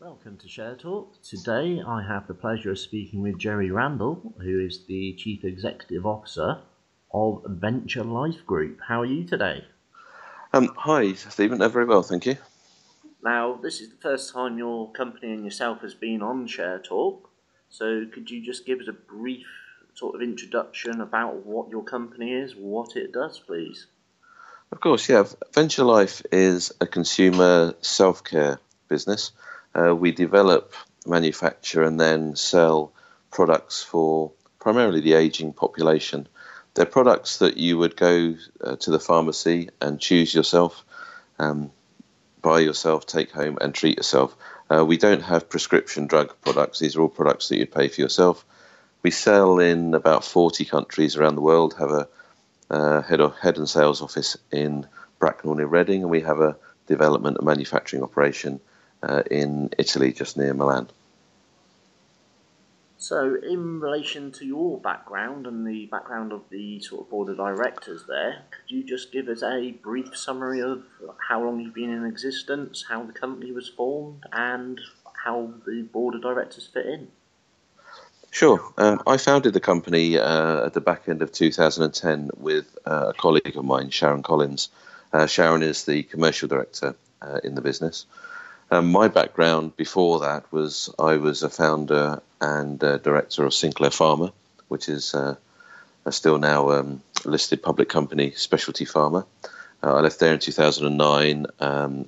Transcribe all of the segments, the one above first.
Welcome to Share Talk. Today I have the pleasure of speaking with Jerry Randall, who is the Chief Executive Officer of Venture Life Group. How are you today? Um, hi, Stephen. Very well, thank you. Now, this is the first time your company and yourself has been on Share Talk, so could you just give us a brief sort of introduction about what your company is, what it does, please? Of course, yeah. Venture Life is a consumer self care business. Uh, we develop, manufacture, and then sell products for primarily the aging population. They're products that you would go uh, to the pharmacy and choose yourself, um, buy yourself, take home, and treat yourself. Uh, we don't have prescription drug products. These are all products that you'd pay for yourself. We sell in about 40 countries around the world, have a uh, head of head and sales office in Bracknell near Reading, and we have a development and manufacturing operation uh, in Italy, just near Milan. So, in relation to your background and the background of the sort of board of directors there, could you just give us a brief summary of how long you've been in existence, how the company was formed, and how the board of directors fit in? Sure. Um, I founded the company uh, at the back end of 2010 with uh, a colleague of mine, Sharon Collins. Uh, Sharon is the commercial director uh, in the business. Um, my background before that was I was a founder and uh, director of Sinclair Pharma, which is uh, still now um, listed public company, Specialty Pharma. I left there in 2009. Um,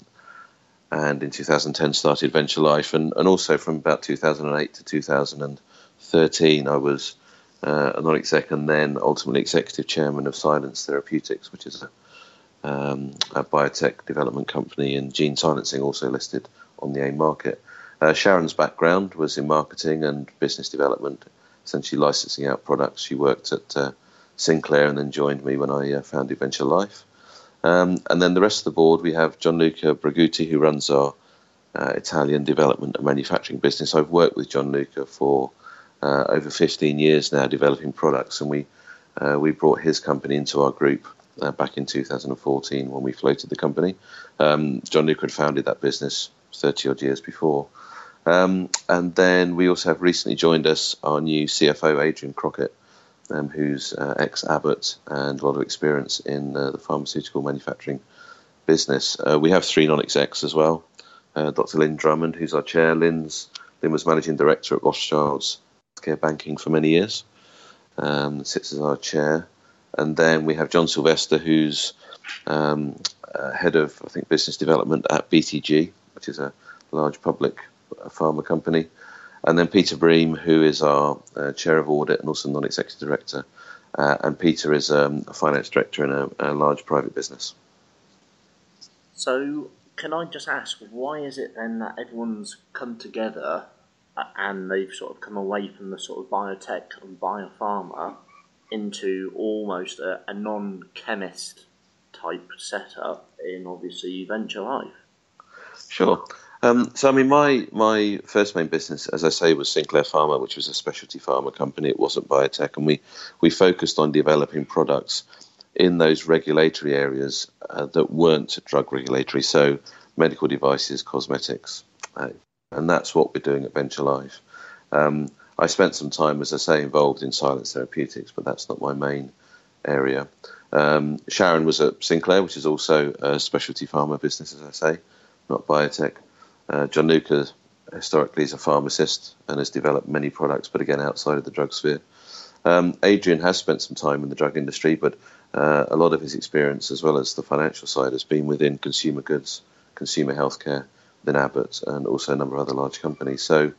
and in 2010 started Venture Life, and, and also from about 2008 to 2013, I was uh, a non-exec and then ultimately executive chairman of Silence Therapeutics, which is a, um, a biotech development company in gene silencing, also listed on the AIM market. Uh, Sharon's background was in marketing and business development, essentially licensing out products. She worked at uh, Sinclair and then joined me when I uh, founded Venture Life. Um, and then the rest of the board, we have Gianluca Braguti, who runs our uh, Italian development and manufacturing business. I've worked with Gianluca for uh, over 15 years now developing products, and we uh, we brought his company into our group uh, back in 2014 when we floated the company. Um, Gianluca had founded that business 30 odd years before. Um, and then we also have recently joined us our new CFO, Adrian Crockett, um, who's uh, ex Abbott and a lot of experience in uh, the pharmaceutical manufacturing business. Uh, we have three non execs as well. Dr. Lynn Drummond, who's our chair. Lynn's, Lynn was managing director at Rothschild's Care banking for many years. Um, sits as our chair, and then we have John Sylvester, who's um, uh, head of I think business development at BTG, which is a large public uh, pharma company, and then Peter Bream, who is our uh, chair of audit and also non-executive director, uh, and Peter is um, a finance director in a, a large private business. So, can I just ask, why is it then that everyone's come together and they've sort of come away from the sort of biotech and biopharma into almost a, a non-chemist type setup in obviously venture life. Sure. Um, so I mean, my my first main business, as I say, was Sinclair Pharma, which was a specialty pharma company. It wasn't biotech, and we we focused on developing products in those regulatory areas uh, that weren't drug regulatory, so medical devices, cosmetics, uh, and that's what we're doing at Venture Life. Um, I spent some time, as I say, involved in silence therapeutics, but that's not my main area. Um, Sharon was at Sinclair, which is also a specialty pharma business, as I say, not biotech. Uh, Gianluca historically is a pharmacist and has developed many products, but again outside of the drug sphere. Um, Adrian has spent some time in the drug industry, but uh, a lot of his experience, as well as the financial side, has been within consumer goods, consumer healthcare, than Abbott and also a number of other large companies. So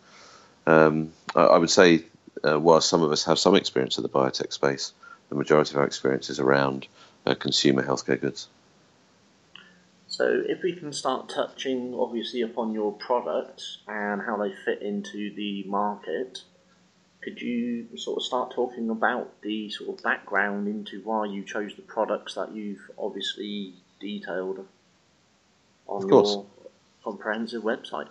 um, I, I, would say, uh, while some of us have some experience of the biotech space, the majority of our experience is around uh, consumer healthcare goods. So, if we can start touching obviously upon your products and how they fit into the market, could you sort of start talking about the sort of background into why you chose the products that you've obviously detailed on your comprehensive website.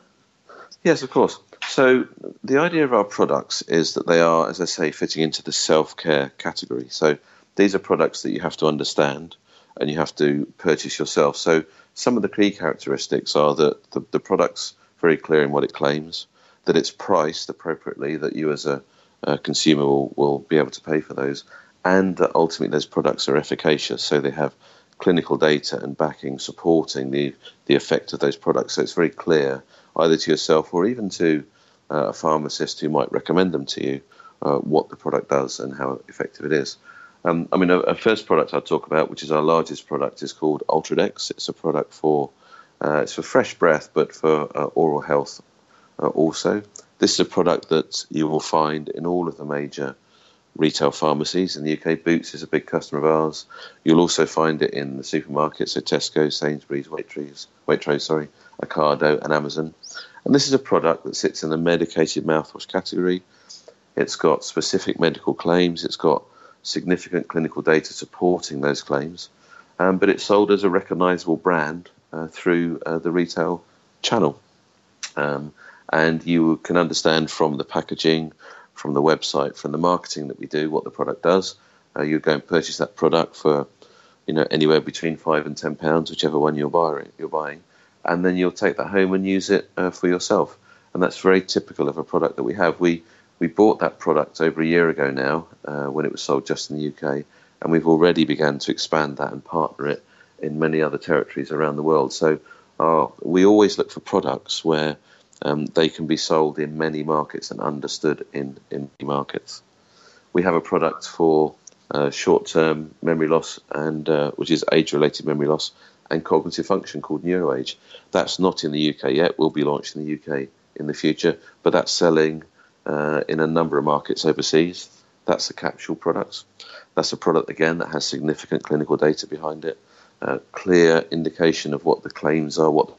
Yes, of course. So the idea of our products is that they are, as I say, fitting into the self-care category. So these are products that you have to understand and you have to purchase yourself. So some of the key characteristics are that the, the products very clear in what it claims, that it's priced appropriately, that you as a, a consumer will, will be able to pay for those, and that ultimately those products are efficacious, so they have clinical data and backing supporting the, the effect of those products. So it's very clear, either to yourself or even to uh, a pharmacist who might recommend them to you, uh, what the product does and how effective it is. Um, I mean, a, first product I'll talk about, which is our largest product, is called Ultradex. It's a product for uh, it's for fresh breath, but for uh, oral health uh, also. This is a product that you will find in all of the major retail pharmacies in the UK. Boots is a big customer of ours. You'll also find it in the supermarkets, so Tesco, Sainsbury's, Waitrose, Waitrose, sorry, Ocado, and Amazon. And this is a product that sits in the medicated mouthwash category. It's got specific medical claims. It's got significant clinical data supporting those claims, um, but it's sold as a recognisable brand uh, through uh, the retail channel. Um, and you can understand from the packaging, from the website, from the marketing that we do, what the product does. Uh, you go and purchase that product for, you know, anywhere between five and ten pounds, whichever one you're buying. You're buying, and then you'll take that home and use it uh, for yourself. And that's very typical of a product that we have. We we bought that product over a year ago now, uh, when it was sold just in the UK, and we've already begun to expand that and partner it in many other territories around the world. So uh, we always look for products where um, they can be sold in many markets and understood in, in many markets. We have a product for uh, short-term memory loss and uh, which is age-related memory loss and cognitive function called NeuroAge. That's not in the UK yet. Will be launched in the UK in the future, but that's selling uh, in a number of markets overseas. That's a capsule product. That's a product again that has significant clinical data behind it, uh, clear indication of what the claims are, what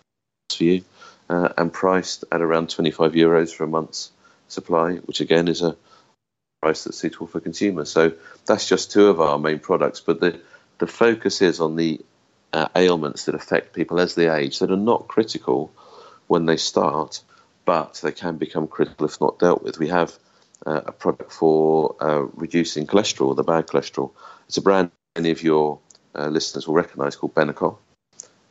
for you, uh, and priced at around 25 euros for a month's supply, which again is a price that's suitable for consumers. So that's just two of our main products, but the the focus is on the uh, ailments that affect people as they age that are not critical when they start, but they can become critical if not dealt with. We have uh, a product for uh, reducing cholesterol, the bad cholesterol. It's a brand many of your uh, listeners will recognise called Benecol.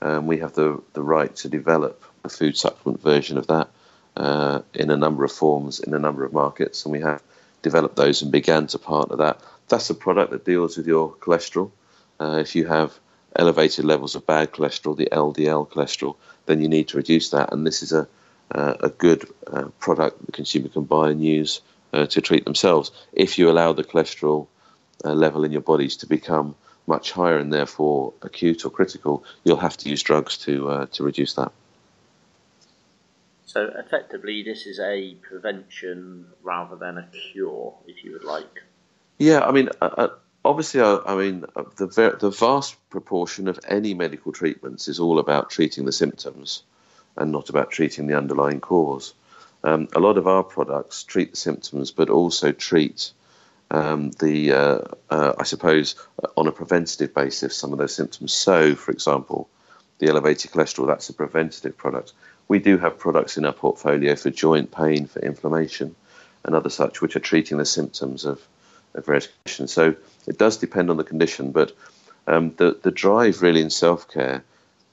Um, we have the, the right to develop food supplement version of that uh, in a number of forms in a number of markets, and we have developed those and began to partner that. That's a product that deals with your cholesterol. Uh, if you have elevated levels of bad cholesterol, the LDL cholesterol, then you need to reduce that, and this is a uh, a good uh, product the consumer can buy and use uh, to treat themselves. If you allow the cholesterol uh, level in your bodies to become much higher and therefore acute or critical, you'll have to use drugs to to reduce that. So effectively, this is a prevention rather than a cure, if you would like. Yeah, I mean, uh, obviously, I mean, the ver- the vast proportion of any medical treatments is all about treating the symptoms and not about treating the underlying cause. Um, a lot of our products treat the symptoms, but also treat um, the, uh, uh, I suppose, on a preventative basis, some of those symptoms. So, for example, the elevated cholesterol, that's a preventative product. We do have products in our portfolio for joint pain, for inflammation, and other such, which are treating the symptoms of, of various conditions. So, it does depend on the condition, but um, the, the drive really in self care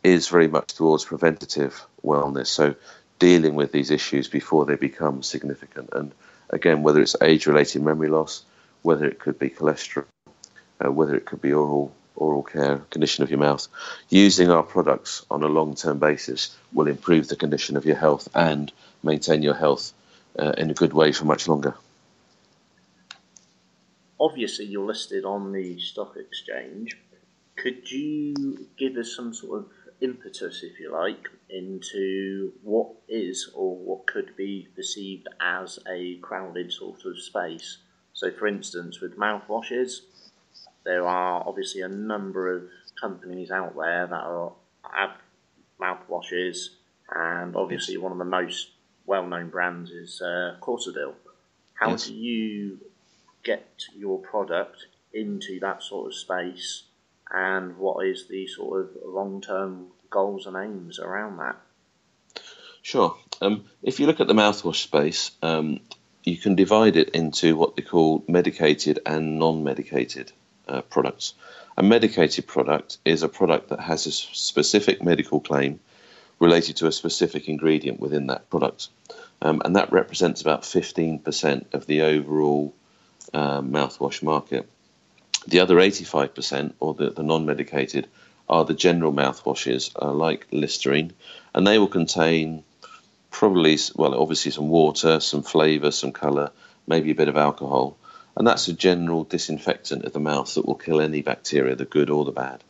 is very much towards preventative wellness. So dealing with these issues before they become significant. And again, whether it's age-related memory loss, whether it could be cholesterol, uh, whether it could be oral oral care, condition of your mouth, using our products on a long-term basis will improve the condition of your health and maintain your health uh, in a good way for much longer. Obviously, you're listed on the stock exchange. Could you give us some sort of impetus, if you like, into what is or what could be perceived as a crowded sort of space. So, for instance, with mouthwashes, there are obviously a number of companies out there that are, have mouthwashes, and obviously yes. one of the most well-known brands is uh, Corsodyl. How yes. do you get your product into that sort of space and what is the sort of long term goals and aims around that? Sure. Um, if you look at the mouthwash space, um, you can divide it into what they call medicated and non medicated uh, products. A medicated product is a product that has a specific medical claim related to a specific ingredient within that product. Um, and that represents about 15% of the overall um, mouthwash market. The other 85%, or the, the non medicated, are the general mouthwashes uh, like Listerine, and they will contain probably, well, obviously some water, some flavour, some colour, maybe a bit of alcohol. And that's a general disinfectant of the mouth that will kill any bacteria, the good or the bad.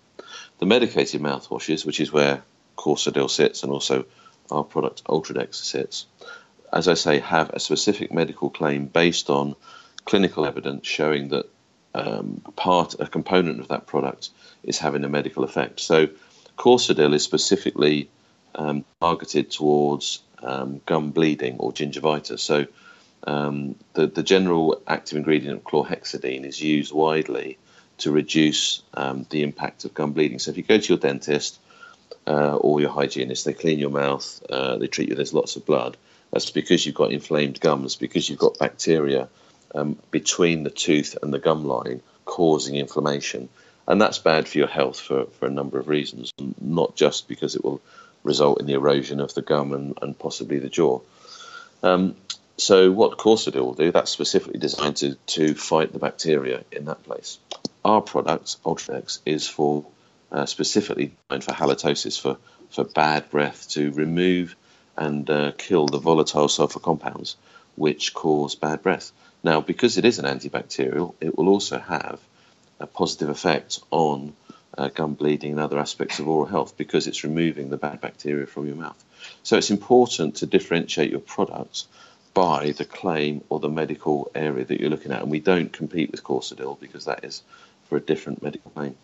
The medicated mouthwashes, which is where Corsodyl sits and also our product Ultradex sits, as I say, have a specific medical claim based on clinical evidence showing that um, part, a component of that product is having a medical effect. So, Corsodyl is specifically um, targeted towards um, gum bleeding or gingivitis. So, um, the, the general active ingredient of chlorhexidine is used widely to reduce um, the impact of gum bleeding. So, if you go to your dentist uh, or your hygienist, they clean your mouth, uh, they treat you, there's lots of blood. That's because you've got inflamed gums, because you've got bacteria um, between the tooth and the gum line causing inflammation. And that's bad for your health for, for a number of reasons, not just because it will result in the erosion of the gum and, and possibly the jaw. Um, so, what Corsodyl will do, that's specifically designed to, to fight the bacteria in that place. Our product, Ultradex, is for uh, specifically designed for halitosis, for, for bad breath, to remove and uh, kill the volatile sulfur compounds which cause bad breath. Now, because it is an antibacterial, it will also have a positive effect on uh, gum bleeding and other aspects of oral health because it's removing the bad bacteria from your mouth. So it's important to differentiate your products by the claim or the medical area that you're looking at. And we don't compete with Corsodyl because that is for a different medical claim.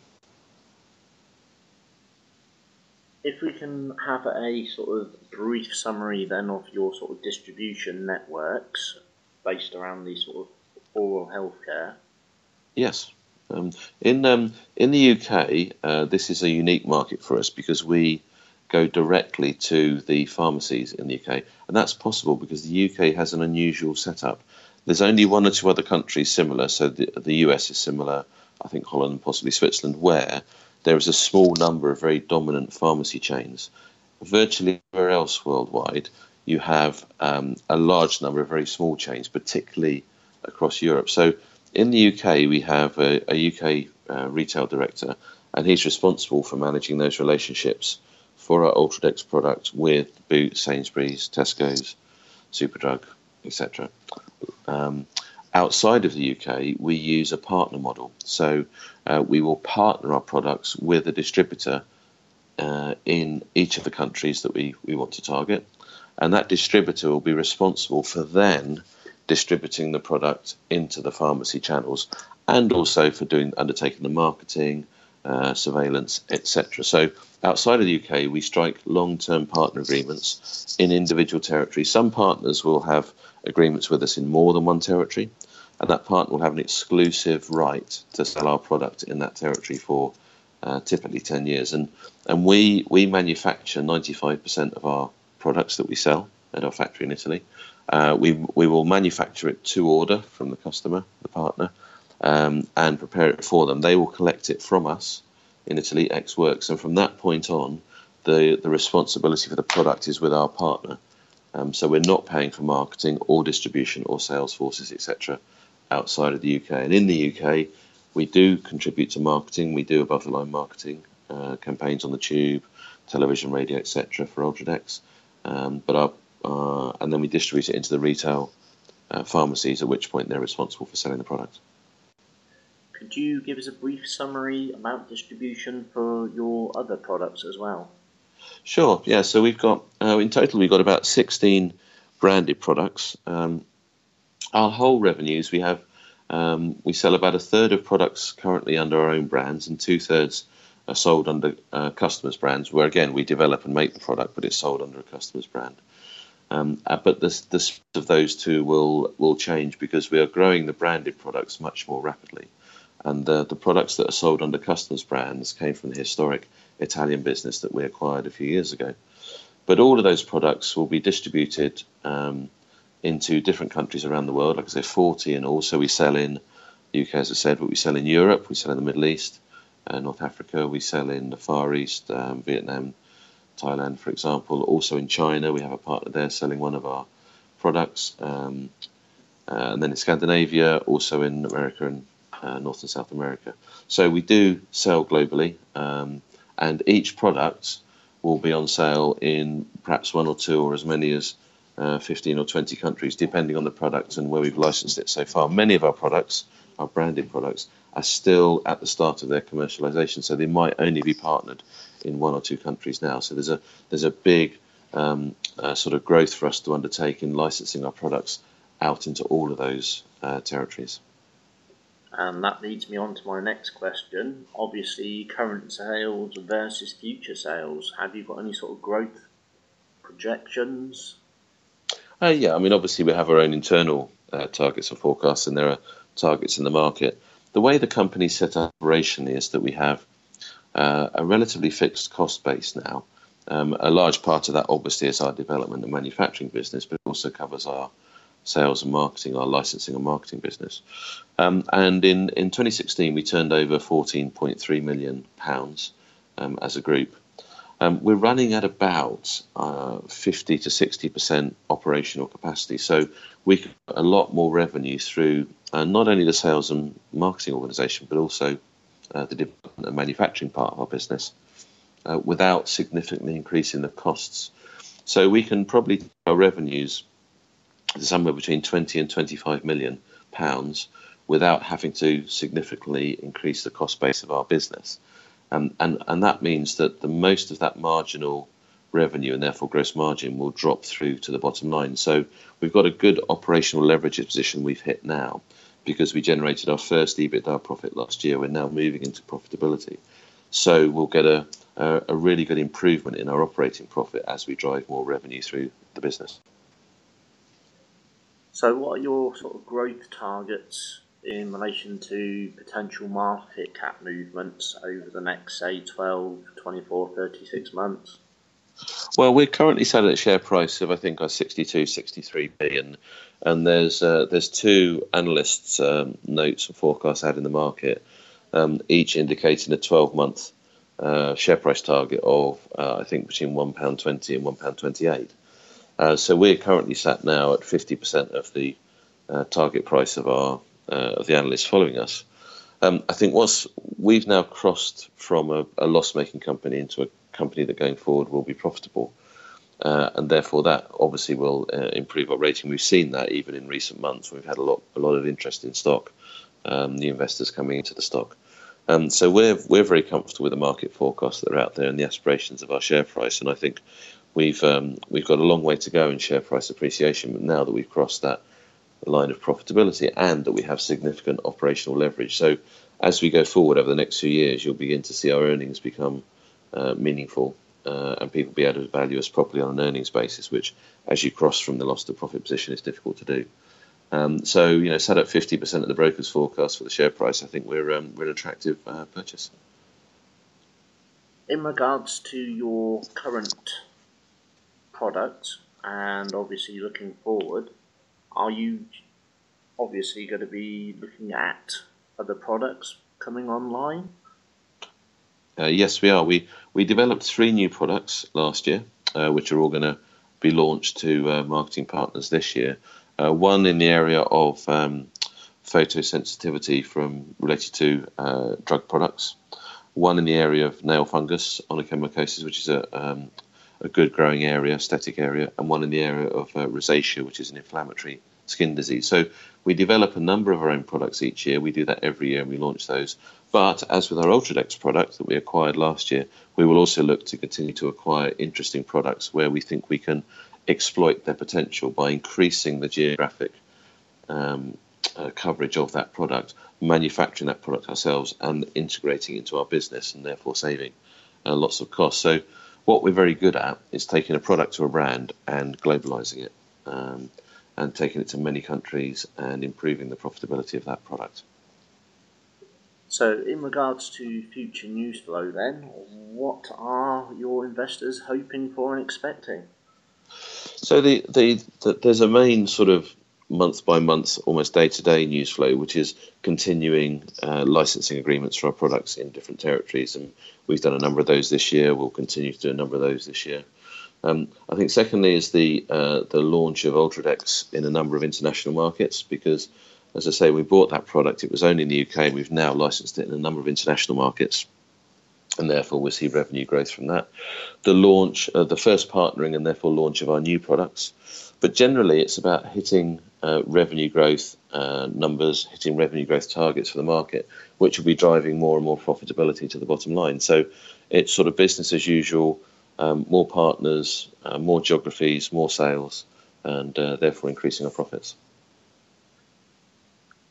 If we can have a sort of brief summary then of your sort of distribution networks based around the sort of oral healthcare. Yes. Um, in um, in the UK, uh, this is a unique market for us because we go directly to the pharmacies in the UK, and that's possible because the UK has an unusual setup. There's only one or two other countries similar, so the, the US is similar, I think Holland, and possibly Switzerland, where there is a small number of very dominant pharmacy chains. Virtually everywhere else worldwide, you have um, a large number of very small chains, particularly across Europe. So in the UK, we have a, a UK uh, retail director, and he's responsible for managing those relationships for our Ultradex product with Boots, Sainsbury's, Tesco's, Superdrug, etc. Um, outside of the UK, we use a partner model. So uh, we will partner our products with a distributor uh, in each of the countries that we, we want to target and that distributor will be responsible for then distributing the product into the pharmacy channels and also for doing undertaking the marketing uh, surveillance etc so outside of the uk we strike long-term partner agreements in individual territories. Some partners will have agreements with us in more than one territory and that partner will have an exclusive right to sell our product in that territory for uh, typically 10 years. And and we we manufacture 95% of our products that we sell at our factory in Italy. Uh, we, we will manufacture it to order from the customer, the partner, um, and prepare it for them. They will collect it from us in Italy, Ex Works, and from that point on, the, the responsibility for the product is with our partner. Um, so we're not paying for marketing or distribution or sales forces, etc., outside of the UK. And in the UK, we do contribute to marketing. We do above the line marketing uh, campaigns on the tube, television, radio, etc. for Ultradex. Um, but our, uh, and then we distribute it into the retail uh, pharmacies, at which point they're responsible for selling the product. Could you give us a brief summary about distribution for your other products as well? Sure. Yeah. So we've got uh, in total we've got about 16 branded products. Um, our whole revenues we have um, we sell about a third of products currently under our own brands and two thirds are sold under uh, customers' brands, where again we develop and make the product, but it's sold under a customer's brand. Um, uh, but the, the of those two will will change because we are growing the branded products much more rapidly, and the the products that are sold under customers' brands came from the historic Italian business that we acquired a few years ago. But all of those products will be distributed um, into different countries around the world. Like I say, 40 and also we sell in the UK, as I said, but we sell in Europe, we sell in the Middle East, uh, North Africa. We sell in the Far East, um, Vietnam, Thailand, for example. Also in China, we have a partner there selling one of our products. Um, uh, and then in Scandinavia, also in America and uh, North and South America. So we do sell globally, um, and each product will be on sale in perhaps one or two or as many as uh, 15 or 20 countries, depending on the product and where we've licensed it so far. Many of our products, our branded products, are still at the start of their commercialization, so they might only be partnered in one or two countries now. So there's a there's a big um, uh, sort of growth for us to undertake in licensing our products out into all of those uh, territories. And that leads me on to my next question. Obviously, current sales versus future sales. Have you got any sort of growth projections? Uh, yeah, I mean, obviously, we have our own internal uh, targets and forecasts, and there are targets in the market. The way the company set up operationally is that we have uh, a relatively fixed cost base now. Um, a large part of that, obviously, is our development and manufacturing business, but it also covers our sales and marketing, our licensing and marketing business. Um, and in, in 2016, we turned over 14.3 million pounds um, as a group. Um, we're running at about uh, 50 to 60 percent operational capacity, so we can a lot more revenue through uh, not only the sales and marketing organisation, but also uh, the development and manufacturing part of our business, uh, without significantly increasing the costs. So we can probably our revenues somewhere between 20 and 25 million pounds without having to significantly increase the cost base of our business. Um, and, and that means that the most of that marginal revenue and therefore gross margin will drop through to the bottom line. So we've got a good operational leverage position we've hit now because we generated our first EBITDA profit last year. We're now moving into profitability. So we'll get a, a, a really good improvement in our operating profit as we drive more revenue through the business. So, what are your sort of growth targets in relation to potential market cap movements over the next, say, 12, 24, 36 months? Well, we're currently selling at a share price of I think a 62, 63 billion, and there's uh, there's two analysts' um, notes and forecasts out in the market, um, each indicating a 12 month uh, share price target of uh, I think between one pound twenty and one pound twenty eight. Uh, so we're currently sat now at 50% of the uh, target price of our uh, of the analysts following us. Um, I think once we've now crossed from a, a loss-making company into a company that going forward will be profitable, uh, and therefore that obviously will uh, improve our rating. We've seen that even in recent months. We've had a lot a lot of interest in stock, um, new investors coming into the stock. Um, so we're we're very comfortable with the market forecasts that are out there and the aspirations of our share price. And I think we've um, we've got a long way to go in share price appreciation. But now that we've crossed that line of profitability and that we have significant operational leverage, so as we go forward over the next few years, you'll begin to see our earnings become uh, meaningful uh, and people be able to value us properly on an earnings basis, which, as you cross from the loss to profit position, is difficult to do. Um, so, you know, set at 50% of the broker's forecast for the share price, I think we're, um, we're an attractive uh, purchase. In regards to your current product and obviously looking forward, are you obviously going to be looking at other products coming online? Uh, yes, we are. We we developed three new products last year, uh, which are all going to be launched to uh, marketing partners this year. Uh, one in the area of um, photosensitivity from related to uh, drug products. One in the area of nail fungus, onychomycosis, which is a, um, a good growing area, aesthetic area, and one in the area of uh, rosacea, which is an inflammatory skin disease. So we develop a number of our own products each year. We do that every year and we launch those. But as with our Ultradex product that we acquired last year, we will also look to continue to acquire interesting products where we think we can exploit their potential by increasing the geographic um, uh, coverage of that product, manufacturing that product ourselves, and integrating into our business, and therefore saving uh, lots of costs. So what we're very good at is taking a product or a brand and globalizing it um, and taking it to many countries and improving the profitability of that product. So, in regards to future news flow, then, what are your investors hoping for and expecting? So, the, the, the there's a main sort of month by month, almost day to day news flow, which is continuing uh, licensing agreements for our products in different territories. And we've done a number of those this year. We'll continue to do a number of those this year. Um, I think secondly is the uh, the launch of Ultradex in a number of international markets because, as I say, we bought that product. It was only in the UK. We've now licensed it in a number of international markets, and therefore we see revenue growth from that. The launch, uh, the first partnering, and therefore launch of our new products. But generally, it's about hitting revenue growth uh, numbers, hitting revenue growth targets for the market, which will be driving more and more profitability to the bottom line. So it's sort of business as usual um, more partners, uh, more geographies, more sales, and uh, therefore increasing our profits.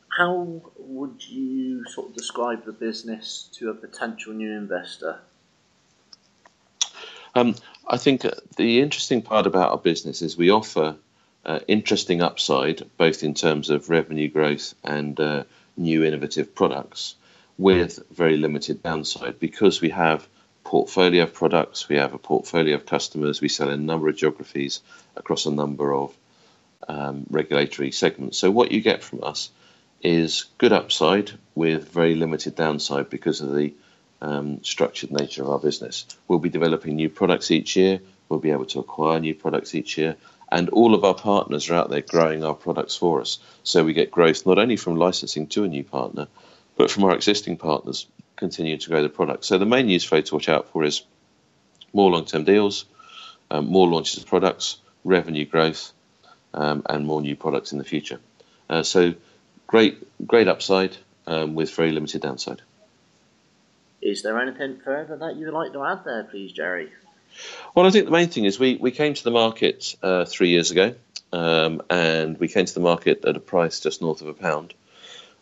How would you sort of describe the business to a potential new investor? Um, I think the interesting part about our business is we offer uh, interesting upside, both in terms of revenue growth and uh, new innovative products, with very limited downside because we have portfolio of products, we have a portfolio of customers, we sell in a number of geographies across a number of um, regulatory segments. So, what you get from us is good upside with very limited downside because of the um, structured nature of our business. We'll be developing new products each year, we'll be able to acquire new products each year, and all of our partners are out there growing our products for us. So, we get growth not only from licensing to a new partner, but from our existing partners continuing to grow the product. So the main news flow to watch out for is more long-term deals, um, more launches of products, revenue growth, um, and more new products in the future. Uh, so great, great upside um, with very limited downside. Is there anything further that you would like to add there, please, Jerry? Well, I think the main thing is we, we came to the market uh, three years ago, um, and we came to the market at a price just north of a pound.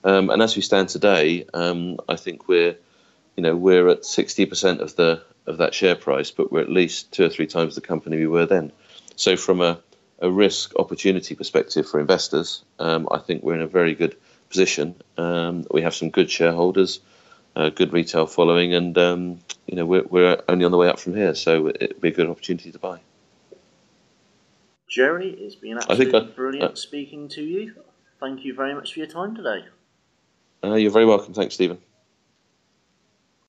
Um, and as we stand today, um, I think we're you know we're at 60% of the of that share price, but we're at least two or three times the company we were then. So from a, a risk opportunity perspective for investors, um, I think we're in a very good position. Um, we have some good shareholders, good retail following, and um, you know we're, we're only on the way up from here. So it'd be a good opportunity to buy. Jerry, it's been absolutely I, brilliant uh, speaking to you. Thank you very much for your time today. Uh, you're very welcome. Thanks, Stephen.